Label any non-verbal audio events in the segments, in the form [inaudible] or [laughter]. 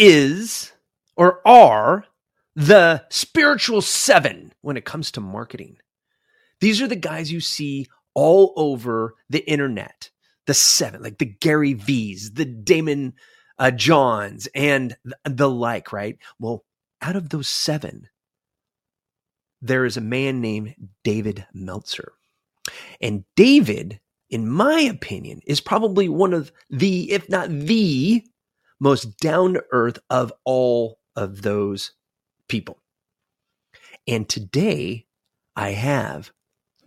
is or are the spiritual seven when it comes to marketing? These are the guys you see all over the internet. The seven, like the Gary Vee's, the Daymond uh, Johns, and the, the like, right? Well, out of those seven, there is a man named David Meltzer. And David, in my opinion, is probably one of the, if not the most down to earth of all of those people. And today I have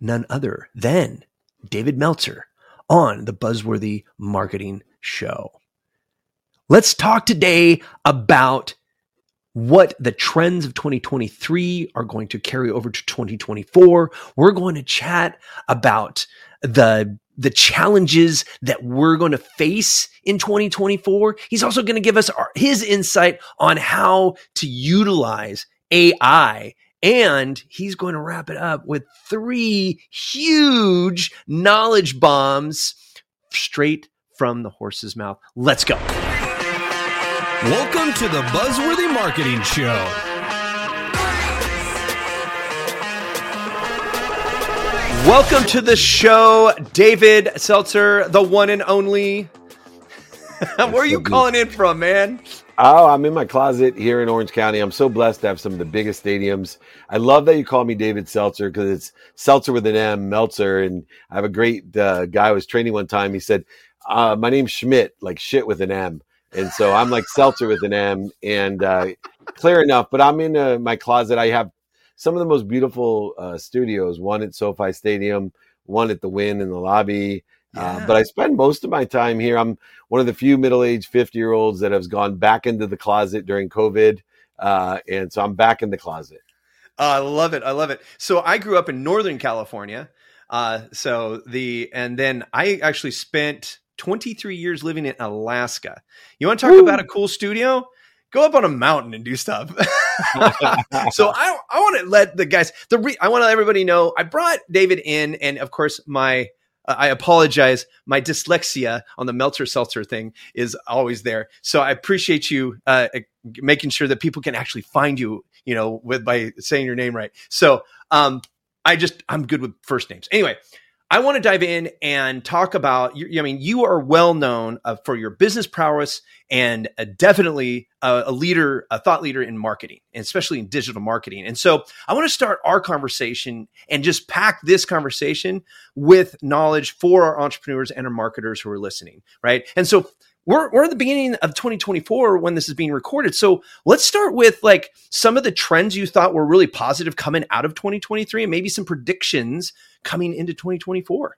none other than David Meltzer on the Buzzworthy Marketing Show. Let's talk today about what the trends of 2023 are going to carry over to 2024. We're going to chat about the the challenges that we're going to face in 2024. He's also going to give us our, his insight on how to utilize AI and he's going to wrap it up with three huge knowledge bombs straight from the horse's mouth. Let's go. Welcome to the Buzzworthy Marketing Show. Welcome to the show, David Seltzer, the one and only. [laughs] Where are you calling in from, man? Oh, I'm in my closet here in Orange County. I'm so blessed to have some of the biggest stadiums. I love that you call me David Seltzer because it's Seltzer with an M, Meltzer. And I have a great uh, guy I was training one time. He said, uh, My name's Schmidt, like shit with an M. And so I'm like Seltzer with an M and uh, clear enough. But I'm in uh, my closet. I have some of the most beautiful uh, studios one at SoFi Stadium, one at the Wynn in the lobby. Uh, but I spend most of my time here. I'm one of the few middle-aged 50-year-olds that has gone back into the closet during COVID, uh, and so I'm back in the closet. I love it. I love it. So I grew up in Northern California. Uh, so the and then I actually spent 23 years living in Alaska. You want to talk Woo. about a cool studio? Go up on a mountain and do stuff. [laughs] so I want to let the guys, the re, I want to let everybody know I brought David in, and of course my uh, I apologize. My dyslexia on the Meltzer Seltzer thing is always there. So I appreciate you uh, making sure that people can actually find you, you know, with by saying your name right. So um, I just I'm good with first names. Anyway, I want to dive in and talk about. I mean, you are well known uh, for your business prowess and uh, definitely a, leader, a thought leader in marketing, especially in digital marketing. And so, I want to start our conversation and just pack this conversation with knowledge for our entrepreneurs and our marketers who are listening, right? And so, we're we're at the beginning of 2024 when this is being recorded. So let's start with like some of the trends you thought were really positive coming out of 2023 and maybe some predictions coming into 2024.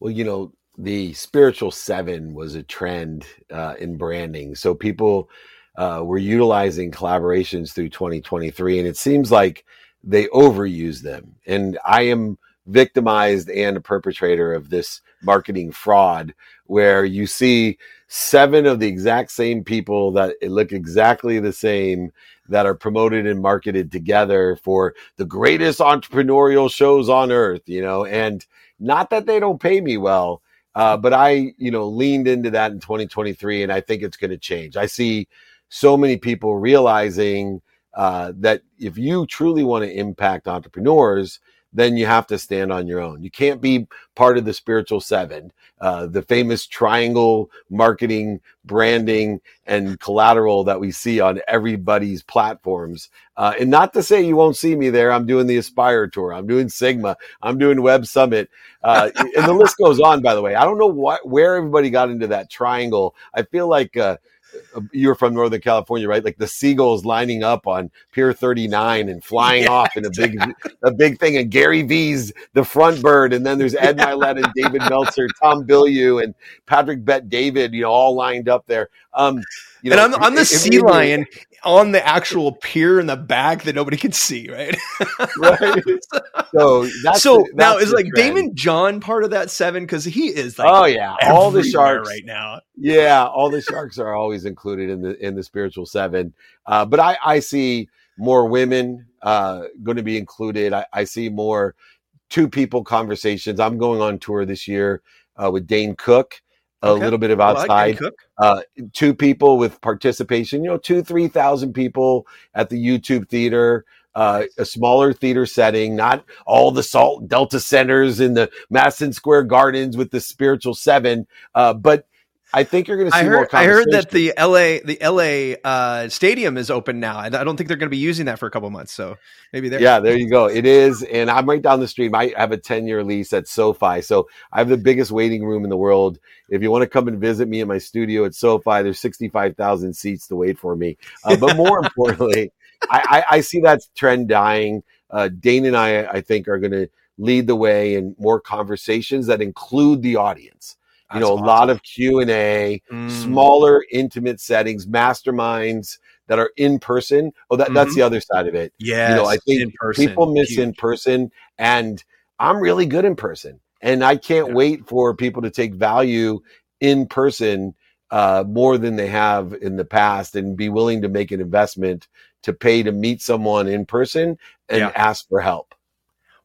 Well, you know, the spiritual seven was a trend uh, in branding. So people uh, were utilizing collaborations through 2023, and it seems like they overuse them. And I am victimized and a perpetrator of this marketing fraud where you see seven of the exact same people that look exactly the same that are promoted and marketed together for the greatest entrepreneurial shows on earth, you know, and not that they don't pay me well, uh, but I, you know, leaned into that in 2023 and I think it's going to change. I see so many people realizing uh, that if you truly want to impact entrepreneurs, then you have to stand on your own. You can't be part of the spiritual seven, uh, the famous triangle marketing, branding, and collateral that we see on everybody's platforms. Uh, and not to say you won't see me there. I'm doing the Aspire tour. I'm doing Sigma. I'm doing Web Summit. Uh, and the list goes on, by the way. I don't know what, where everybody got into that triangle. I feel like, uh, you're from Northern California, right? Like the seagulls lining up on Pier 39 and flying [laughs] yeah, off in a big, a big thing. And Gary Vee's the front bird, and then there's Ed Mylett and David Meltzer, Tom Bilyeu and Patrick Bet David, you know, all lined up there. Um, you know, and I'm, I'm the sea lion on the actual pier in the back that nobody can see, right? [laughs] right. So that's so the, that's now is like trend. Daymond John part of that seven because he is like oh yeah all the sharks right now yeah all the sharks are always included in the in the spiritual seven uh, but I I see more women uh, going to be included I, I see more two people conversations I'm going on tour this year uh, with Dane Cook a Okay. little bit of I like Eddie outside. Cook. uh, two people with participation, you know, two, 3,000 people at the YouTube theater, uh, a smaller theater setting, not all the Salt Delta centers in the Madison Square Gardens with the spiritual seven. Uh, but I think you're going to see I more heard. I heard that the LA the LA uh, stadium is open now. I I don't think they're going to be using that for a couple months. So maybe they're Yeah, there you go. It is. And I'm right down the street. I have a 10 year lease at SoFi. So I have the biggest waiting room in the world. If you want to come and visit me in my studio at SoFi, there's 65,000 seats to wait for me. Uh, but more [laughs] importantly, I, I, I see that trend dying. Uh, Dane and I, I think, are going to lead the way in more conversations that include the audience. You That's know, a lot of Q and A, Mm. smaller, intimate settings, masterminds that are in person. Oh, that, that's Mhm. the other side of it Yeah, you know, I think people miss Huge. in person and I'm really good in person and I can't Yeah. wait for people to take value in person uh, more than they have in the past and be willing to make an investment to pay to meet someone in person and Yeah. ask for help.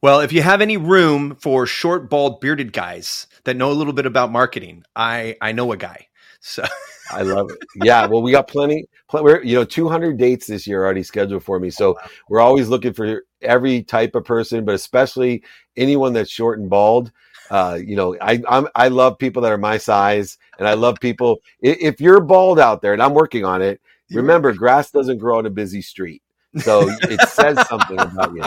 Well, if you have any room for short, bald, bearded guys that know a little bit about marketing, I I know a guy. So [laughs] I love it. Yeah, well, we got plenty. pl- We're you know 200 dates this year already scheduled for me, so we're always looking for every type of person, but especially anyone that's short and bald. Uh, you know, I I'm, I love people that are my size, and I love people. If you're bald out there, and I'm working on it, remember, grass doesn't grow on a busy street, so it says something about you.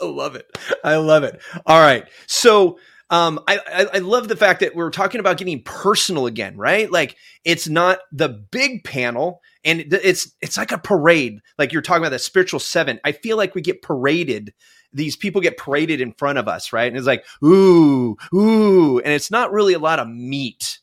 I love it. I love it. All right. So um, I, I, I love the fact that we're talking about getting personal again, right? Like it's not the big panel and it's it's like a parade. Like you're talking about the spiritual seven. I feel like we get paraded. These people get paraded in front of us, right? And it's like, ooh, ooh, and it's not really a lot of meat,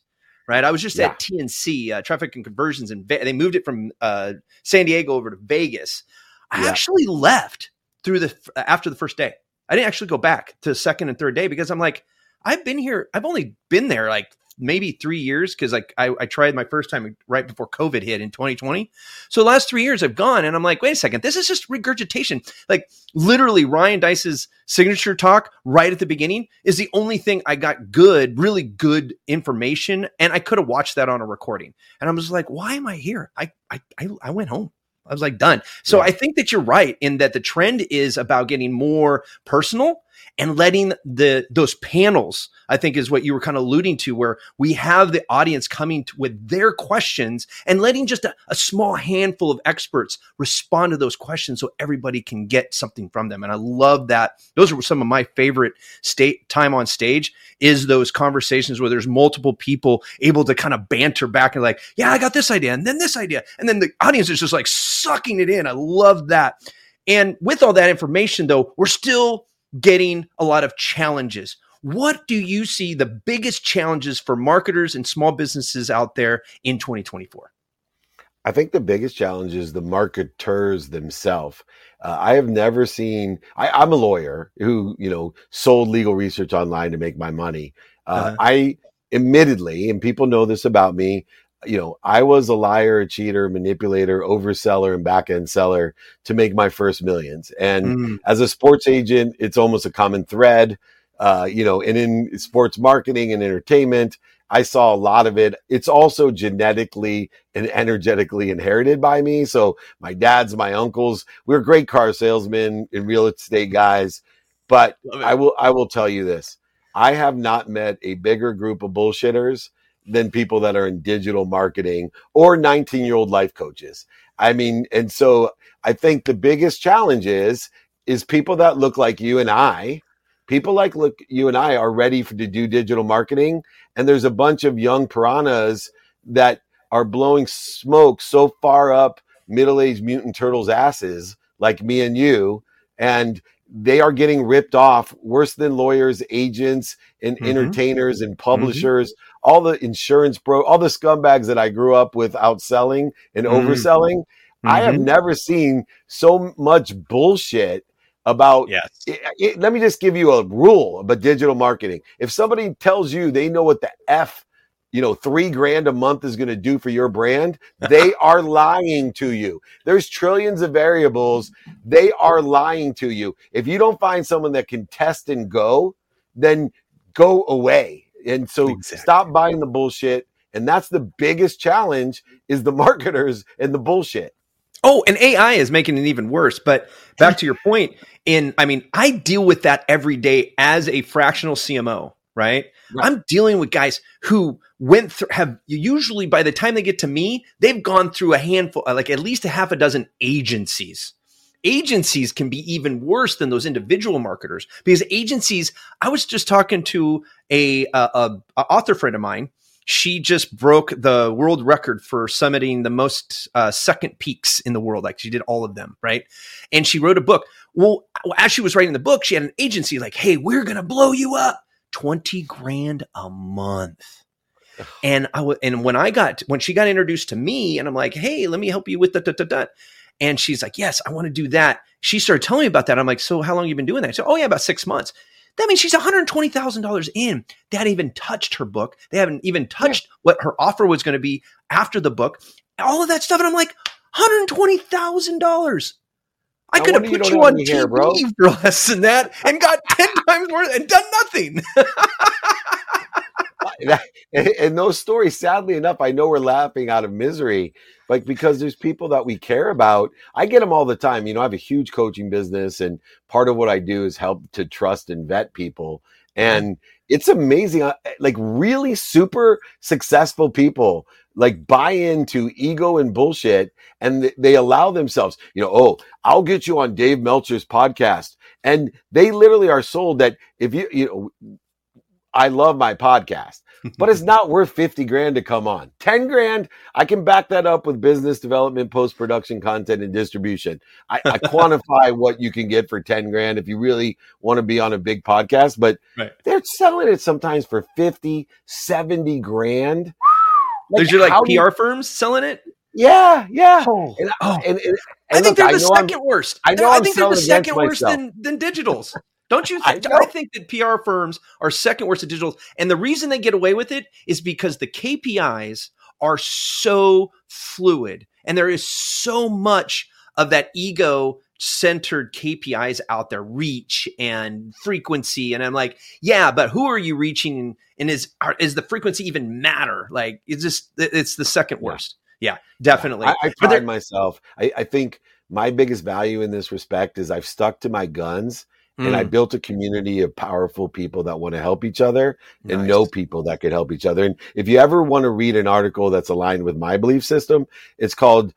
right? I was just at TNC, uh, Traffic and Conversions, and Ve- they moved it from uh, San Diego over to Vegas. I Yeah. actually left through the after the first day. I didn't actually go back to the second and third day because I'm like, I've been here. I've only been there like maybe three years because like I, I tried my first time right before COVID hit in 2020. So the last three years I've gone and I'm like, wait a second, this is just regurgitation. Like literally Ryan Deiss's signature talk right at the beginning is the only thing I got good, really good information. And I could have watched that on a recording. And I was like, why am I here? I I I, I went home. I was like done. So Yeah. I think that you're right in that the trend is about getting more personal and letting the those panels i think is what you were kind of alluding to where we have the audience coming to, with their questions and letting just a, a small handful of experts respond to those questions so everybody can get something from them. And i love that. Those are some of my favorite state time on stage is those conversations where there's multiple people able to kind of banter back and like yeah i got this idea and then this idea. And then the audience is just like sucking it in. I love that. And with all that information though we're still getting a lot of challenges. What do you see the biggest challenges for marketers and small businesses out there in 2024? I think the biggest challenge is the marketers themselves. Uh, I have never seen. I, I'm a lawyer who, you know, sold legal research online to make my money. Uh, Uh-huh. I, admittedly, and people know this about me. You know, I was a liar, a cheater, manipulator, overseller, and back end seller to make my first millions. And Mm, as a sports agent, it's almost a common thread. Uh, you know, and in sports marketing and entertainment, I saw a lot of it. It's also genetically and energetically inherited by me. So my dad's, my uncles, we are great car salesmen and real estate guys. But. I will, I will tell you this: I have not met a bigger group of bullshitters than people that are in digital marketing or 19 year old life coaches. I mean, and so I think the biggest challenge is is people that look like you and I, people like look you and I are ready for to do digital marketing, and there's a bunch of young piranhas that are blowing smoke so far up middle-aged mutant turtles' asses, like me and you, and they are getting ripped off worse than lawyers, agents, and Mhm. entertainers and publishers. All the insurance bro, all the scumbags that I grew up with outselling and Mhm. overselling. I have Mhm. never seen so much bullshit about. yes. It- it- let me just give you a rule about digital marketing. If somebody tells you they know what the f, you know, three grand a month is going to do for your brand, they [laughs] are lying to you. There's trillions of variables. They are lying to you. If you don't find someone that can test and go, then go away. And so Exactly. stop buying the bullshit. And that's the biggest challenge is the [laughs] marketers and the bullshit. Oh, and AI is making it even worse. But back to your [laughs] point, in I mean, I deal with that every day as a fractional CMO, right? Right. I'm dealing with guys who went through have usually by the time they get to me, they've gone through a handful, like at least a half a dozen agencies. Agencies can be even worse than those individual marketers because agencies. I was just talking to a, a, a, a author friend of mine she just broke the world record for summiting the most uh, second peaks in the world. Like she did all of them, right? And she wrote a book. Well, as she was writing the book, she had an agency like, "Hey, we're gonna blow you up, twenty grand a month." And I w- and when I got when she got introduced to me, and I'm like, "Hey, let me help you with the da da da," and she's like, "Yes, I want to do that." She started telling me about that. I'm like, "So how long you been doing that?" I said, "Oh yeah, about six months." That means she's $120,000 in. They hadn't even touched her book. They haven't even touched what her offer was going to be after the book. All of that stuff. And I'm like, $120,000. I No could have wonder you put you on TV hair, bro. [laughs] for less than that and got [laughs] 10 times more and done nothing. And those stories, sadly enough, I know we're laughing out of misery, like because there's people that we care about. I get them all the time. You know, I have a huge coaching business, and part of what I do is help to trust and vet people. And it's amazing, uh, like really super successful people like buy into ego and bullshit and th- they allow themselves, you know, oh, I'll get you on Dave Meltzer's podcast. And they literally are sold that if you, you know, I love my podcast, but it's [laughs] not worth 50 grand to come on. 10 grand, I can back that up with business development, post production content, and distribution. I, I [laughs] quantify what you can get for 10 grand if you really want to be on a big podcast, but Right. they're selling it sometimes for 50, 70 grand. Like, Those are like do you- PR firms selling it. yeah, yeah. Oh, And, oh. and, and, I think look, they're the know I'm- second worst. I know I think they're the second worst than, than digitals. Don't you? [laughs] I. I, think that PR firms are second worst at digitals, and the reason they get away with it is because the KPIs are so fluid, and there is so much of that ego centered KPIs out there, reach and frequency. And I'm like, yeah, but who are you reaching? And is are, is the frequency even matter? Like, it's just it's the second worst. Yeah, definitely. I, I But there- pride myself. I, I think my biggest value in this respect is I've stuck to my guns and I Mm, built a community of powerful people that want to help each other and know people that could help each other. And if you ever want to read an article that's aligned with my belief system, it's called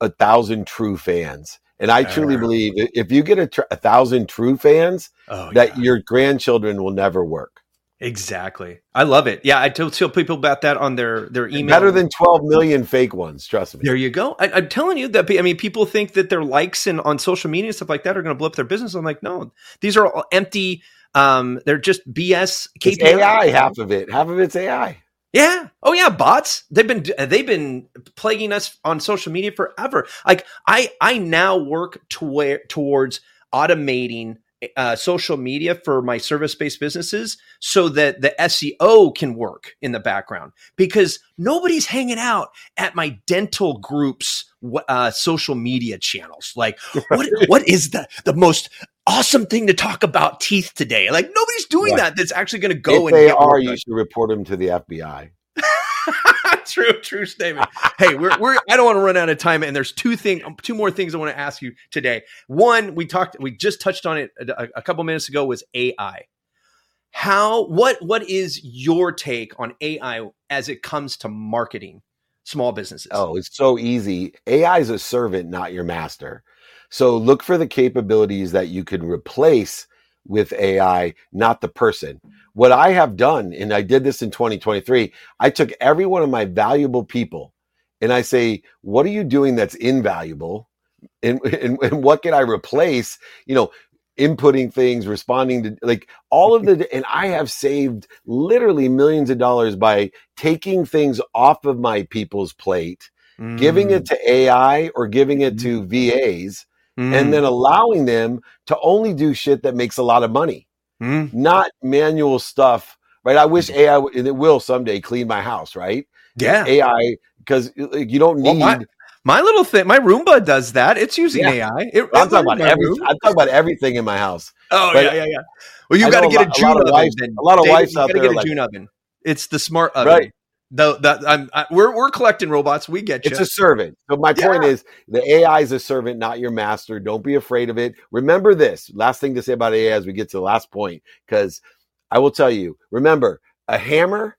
A Thousand True Fans. And I truly believe if you get a, tr- a thousand true fans, Oh, that yeah. your grandchildren will never work. Exactly. I love it. Yeah, I tell, tell people about that on their their email. Better than 12 million fake ones, trust me. there you go. I, I'm telling you that. I mean, people think that their likes and on social media and stuff like that are going to blow up their business. I'm like, no, these are all empty. Um, they're just BS It's AI, half of it. Half of it's AI. Yeah. Oh yeah, bots. They've been they've been plaguing us on social media forever. Like I I now work to towards automating uh, social media for my service based businesses so that the SEO can work in the background because nobody's hanging out at my dental group's uh, social media channels. Like what [laughs] what is the the most awesome thing to talk about teeth today? Like nobody's doing Right. that. That's actually going to go if and they are, you should report them to the FBI. [laughs] true, true statement. hey, we're, we're I don't want to run out of time, and there's two thing, two more things I want to ask you today. One, we talked, we just touched on it a, a couple minutes ago, was AI. How what what is your take on AI as it comes to marketing small businesses? Oh, it's so easy. AI is a servant, not your master. So look for the capabilities that you can replace with AI, not the person. What I have done, and I did this in 2023, I took every one of my valuable people and I say, what are you doing that's invaluable? And, [laughs] and, and what can I replace? You know, inputting things, responding to like all of the, and I have saved literally millions of dollars by taking things off of my people's plate giving Mm. it to AI or giving it to VAs Mm. and then allowing them to only do shit that makes a lot of money, Mm. not manual stuff. Right. I wish AI, and it will someday clean my house, right? yeah. AI, because you don't Well, need, my- My little thing, my Roomba does that. It's using Yeah. AI. It, I'm talking about every, room. I'm talking about everything in my house. Oh But yeah, yeah, yeah. Well, you got to a get a June lot of oven. wives- a lot of wives you out gotta get a like- June oven. It's the smart oven. Right. Though that I'm, I, we're we're collecting robots. We get you. It's a servant. So my point is the AI is a servant, not your master. Don't be afraid of it. Remember this. Last thing to say about AI as we get to the last point, because I will tell you, remember, a hammer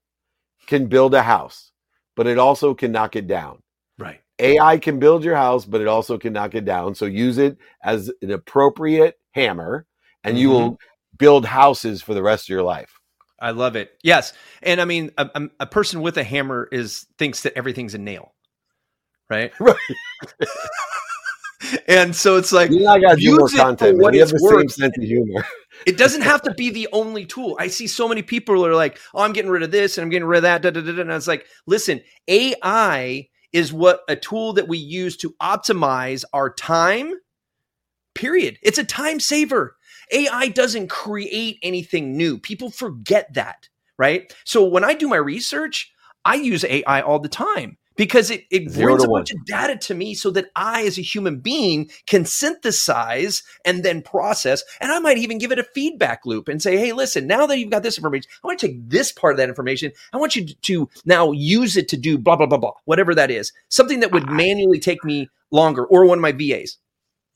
can build a house, but it also can knock it down. right. AI can build your house, but it also can knock it down. So use it as an appropriate hammer and you Mhm. will build houses for the rest of your life. I love it. Yes, and I mean, a, a- person with a hammer is thinks that everything's a nail, right? [laughs] Right. [laughs] and so it's like You and I got to do more use it for content. what We have the it's same worth. sense of humor. [laughs] it doesn't have to be the only tool. I see so many people are like, "Oh, I'm getting rid of this and I'm getting rid of that." Da, da, da. And I was like, "Listen, AI is what a tool that we use to optimize our time. Period. It's a time saver. AI doesn't create anything new. People forget that, right? So when I do my research, I use AI all the time because it, it Zero brings a bunch of data to me so that I, as a human being, can synthesize and then process. And I might even give it a feedback loop and say, hey, listen, now that you've got this information, I want to take this part of that information. I want you to now use it to do blah, blah, blah, blah, whatever that is. Something that would ah. manually take me longer or one of my VAs.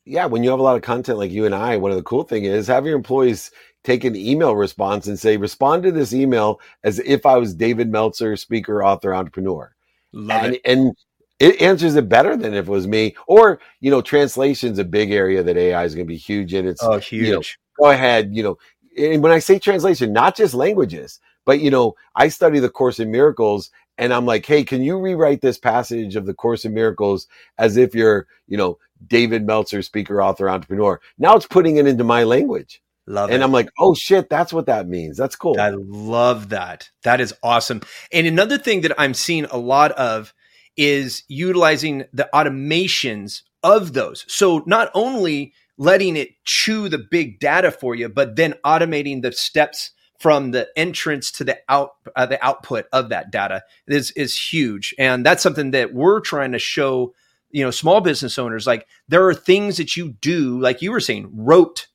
Yeah, when you have a lot of content like you and I, one of the cool thing is have your employees take an email response and say, respond to this email as if I was David Meltzer, speaker, author, entrepreneur. Love and, it. and it answers it better than if it was me. Or, you know, translation's a big area that AI is going to be huge in. It's Oh, huge. you know, go ahead, you know, and when I say translation, not just languages, but you know, I study the Course in Miracles and I'm like, hey, can you rewrite this passage of the Course in Miracles as if you're, you know, David Meltzer, speaker, author, entrepreneur. Now it's putting it into my language. Love And it. I'm like, oh shit, that's what that means. That's cool. I love that. That is awesome. And another thing that I'm seeing a lot of is utilizing the automations of those. So not only letting it chew the big data for you, but then automating the steps from the entrance to the out uh, the output of that data is is huge. And that's something that we're trying to show, you know, small business owners like there are things that you do like you were saying, wrote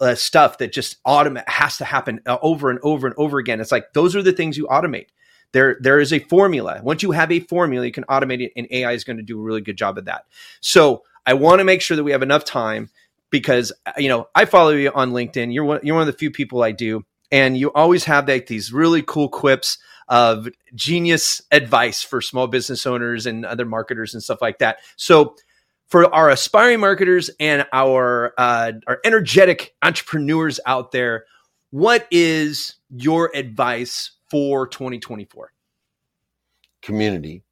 uh, stuff that just automate has to happen uh, over and over and over again. It's like those are the things you automate. There, there is a formula. Once you have a formula, you can automate it, and AI is going to do a really good job of that. So I want to make sure that we have enough time because uh, you know I follow you on LinkedIn. You're one, you're one of the few people I do, and you always have like these really cool quips of genius advice for small business owners and other marketers and stuff like that. So for our aspiring marketers and our uh, our energetic entrepreneurs out there, what is your advice for 2024? Community.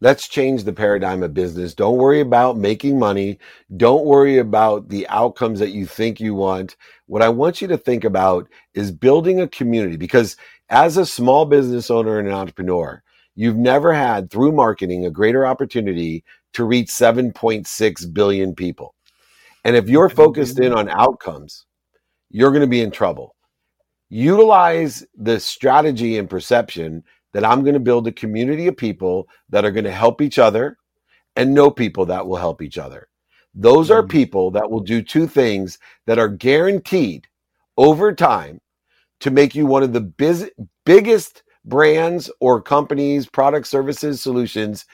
Let's change the paradigm of business. Don't worry about making money. Don't worry about the outcomes that you think you want. What I want you to think about is building a community because as a small business owner and an entrepreneur, you've never had through marketing a greater opportunity to reach 7.6 billion people. And if you're focused in on outcomes, you're going to be in trouble. Utilize the strategy and perception that I'm going to build a community of people that are going to help each other and know people that will help each other. Those are Mm. people that will do two things that are guaranteed over time to make you one of the biz- biggest brands or companies, products, services, solutions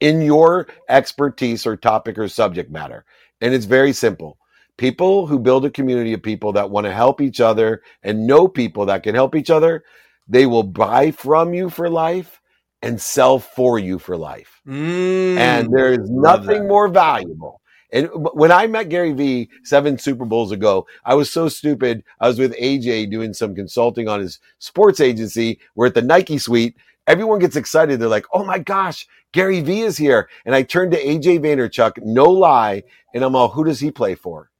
in your expertise or topic or subject matter. And it's very simple. People who build a community of people that want to help each other and know people that can help each other, they will buy from you for life and sell for you for life. Mm, And there is nothing more valuable. And when I met Gary Vee seven Super Bowls ago, I was so stupid. I was with AJ doing some consulting on his sports agency. We're at the Nike suite. Everyone gets excited. They're like, oh my gosh, Gary Vee is here. And I turned to AJ Vaynerchuk, no lie. And I'm all, who does he play for?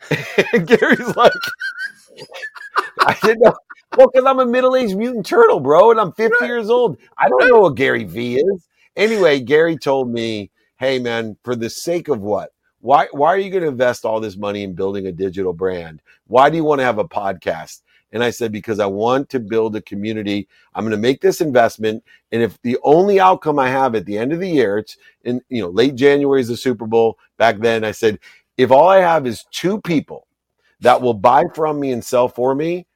[laughs] and Gary's like, [laughs] I didn't know. Well, because I'm a middle aged mutant turtle, bro, and I'm 50 years old. I don't know what Gary Vee is. Anyway, Gary told me, hey, man, for the sake of what? Why, why are you going to invest all this money in building a digital brand? Why do you want to have a podcast? And I said, because I want to build a community. I'm going to make this investment. And if the only outcome I have at the end of the year, it's in, you know, late January is the Super Bowl. Back then, I said, if all I have is two people that will buy from me and sell for me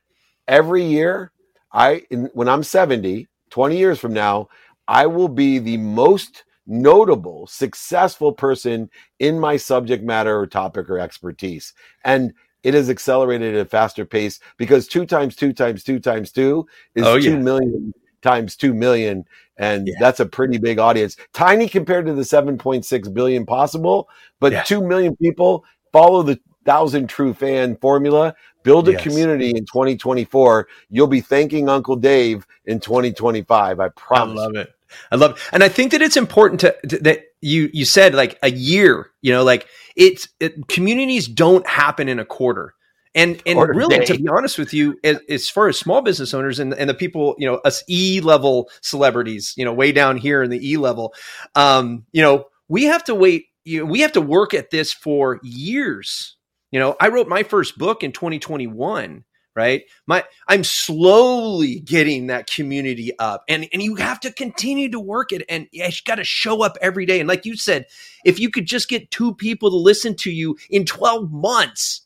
every year. I in, when I'm 70, 20 years from now, I will be the most notable, successful person in my subject matter or topic or expertise. And it has accelerated at a faster pace because two times two times two times two is Oh, two yeah. million times two million. And Yeah. that's a pretty big audience. Tiny compared to the 7.6 billion possible, but Yeah. 2 million people follow the thousand true fan formula. Build a Yes. community in 2024. You'll be thanking Uncle Dave in 2025. I I promise. love it. I love it. And I think that it's important to, to- that you you said like a year, you know, like it's it, communities don't happen in a quarter. And and a really day. to be honest with you, as, as far as small business owners and, and the people, you know, us E level celebrities, you know, way down here in the E level, um, you know, we have to wait, you know, we have to work at this for years. You know, I wrote my first book in 2021 right my i'm slowly getting that community up and and you have to continue to work it and you got to show up every day and like you said if you could just get two people to listen to you in 12 months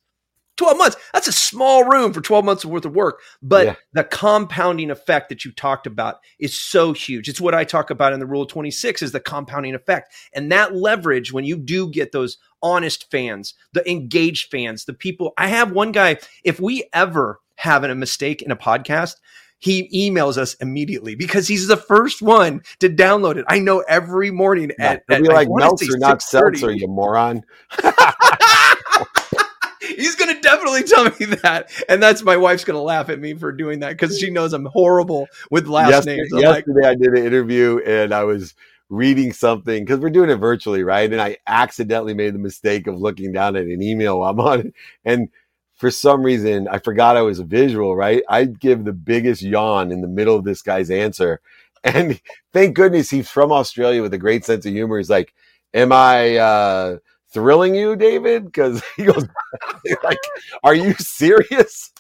12 months that's a small room for 12 months worth of work but Yeah. the compounding effect that you talked about is so huge it's what i talk about in the rule of 26 is the compounding effect and that leverage when you do get those honest fans the engaged fans the people i have one guy if we ever have a mistake in a podcast he emails us immediately because he's the first one to download it. I know every morning at, It'll at be like Meltzer, not 6:30. Seltzer, you moron. [laughs] He's gonna definitely tell me that, and that's my wife's gonna laugh at me for doing that because she knows I'm horrible with last yesterday, names. I'm like, yesterday I did an interview and I was reading something because we're doing it virtually, right? And I accidentally made the mistake of looking down at an email while I'm on it. And for some reason, I forgot I was a visual, right? I'd give the biggest yawn in the middle of this guy's answer. [laughs] And thank goodness he's from Australia with a great sense of humor. He's like, Am I uh, thrilling you, David? Because [laughs] he goes, [laughs] like, Are you serious?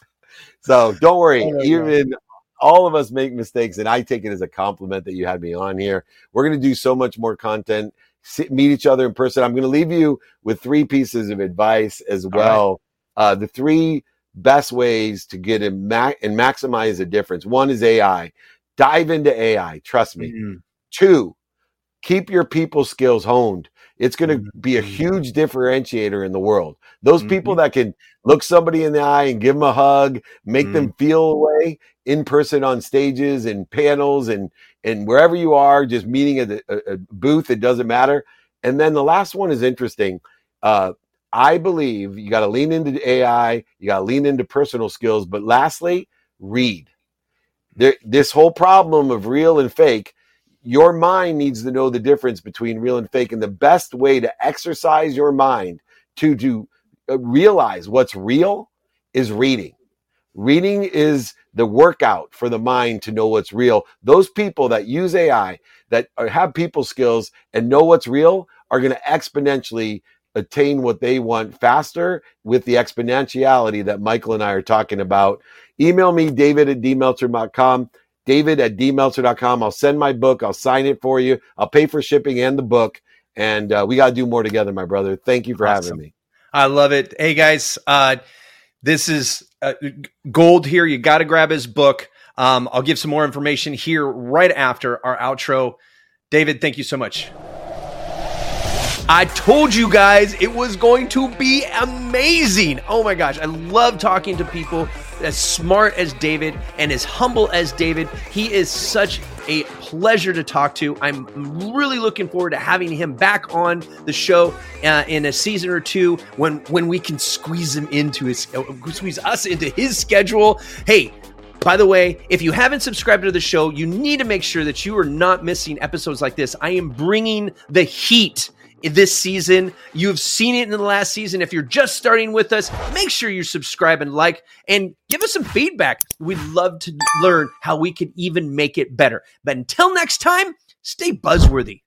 So don't worry. Oh even all of us make mistakes, and I take it as a compliment that you had me on here. We're going to do so much more content, sit, meet each other in person. I'm going to leave you with three pieces of advice as right. well. Uh, the three best ways to get a ma- and maximize the difference. One is AI. Dive into AI. Trust me. mm, Two, keep your people skills honed. It's going to be a Mhm. huge differentiator in the world. Those people Mhm. that can look somebody in the eye and give them a hug, make Mm. them feel a way in person on stages and panels and and wherever you are, just meeting at a, a- a booth, it doesn't matter. And then the last one is interesting. Uh, I believe you got to lean into AI, you got to lean into personal skills, but lastly, read. There, this whole problem of real and fake, your mind needs to know the difference between real and fake. And the best way to exercise your mind to, to uh, realize what's real is reading. Reading is the workout for the mind to know what's real. Those people that use AI, that have people skills and know what's real, are going to exponentially attain what they want faster with the exponentiality that Michael and I are talking about. Email me, david at dmeltzer.com, david at dmeltzer.com. I'll send my book. I'll sign it for you. I'll pay for shipping and the book. And uh, we got to do more together, my brother. Thank you for Awesome. having me. I love it. Hey guys, uh, this is uh, gold here. You got to grab his book. Um, I'll give some more information here right after our outro. David, thank you so much. I told you guys it was going to be amazing. Oh my gosh, I love talking to people as smart as David and as humble as David. He is such a pleasure to talk to. I'm really looking forward to having him back on the show uh, in a season or two when when we can squeeze him into his squeeze us into his schedule. Hey, by the way, if you haven't subscribed to the show, you need to make sure that you are not missing episodes like this. I am bringing the heat this season. You've seen it in the last season. If you're just starting with us, make sure you subscribe and like and give us some feedback. We'd love to learn how we could even make it better. But until next time, stay buzzworthy.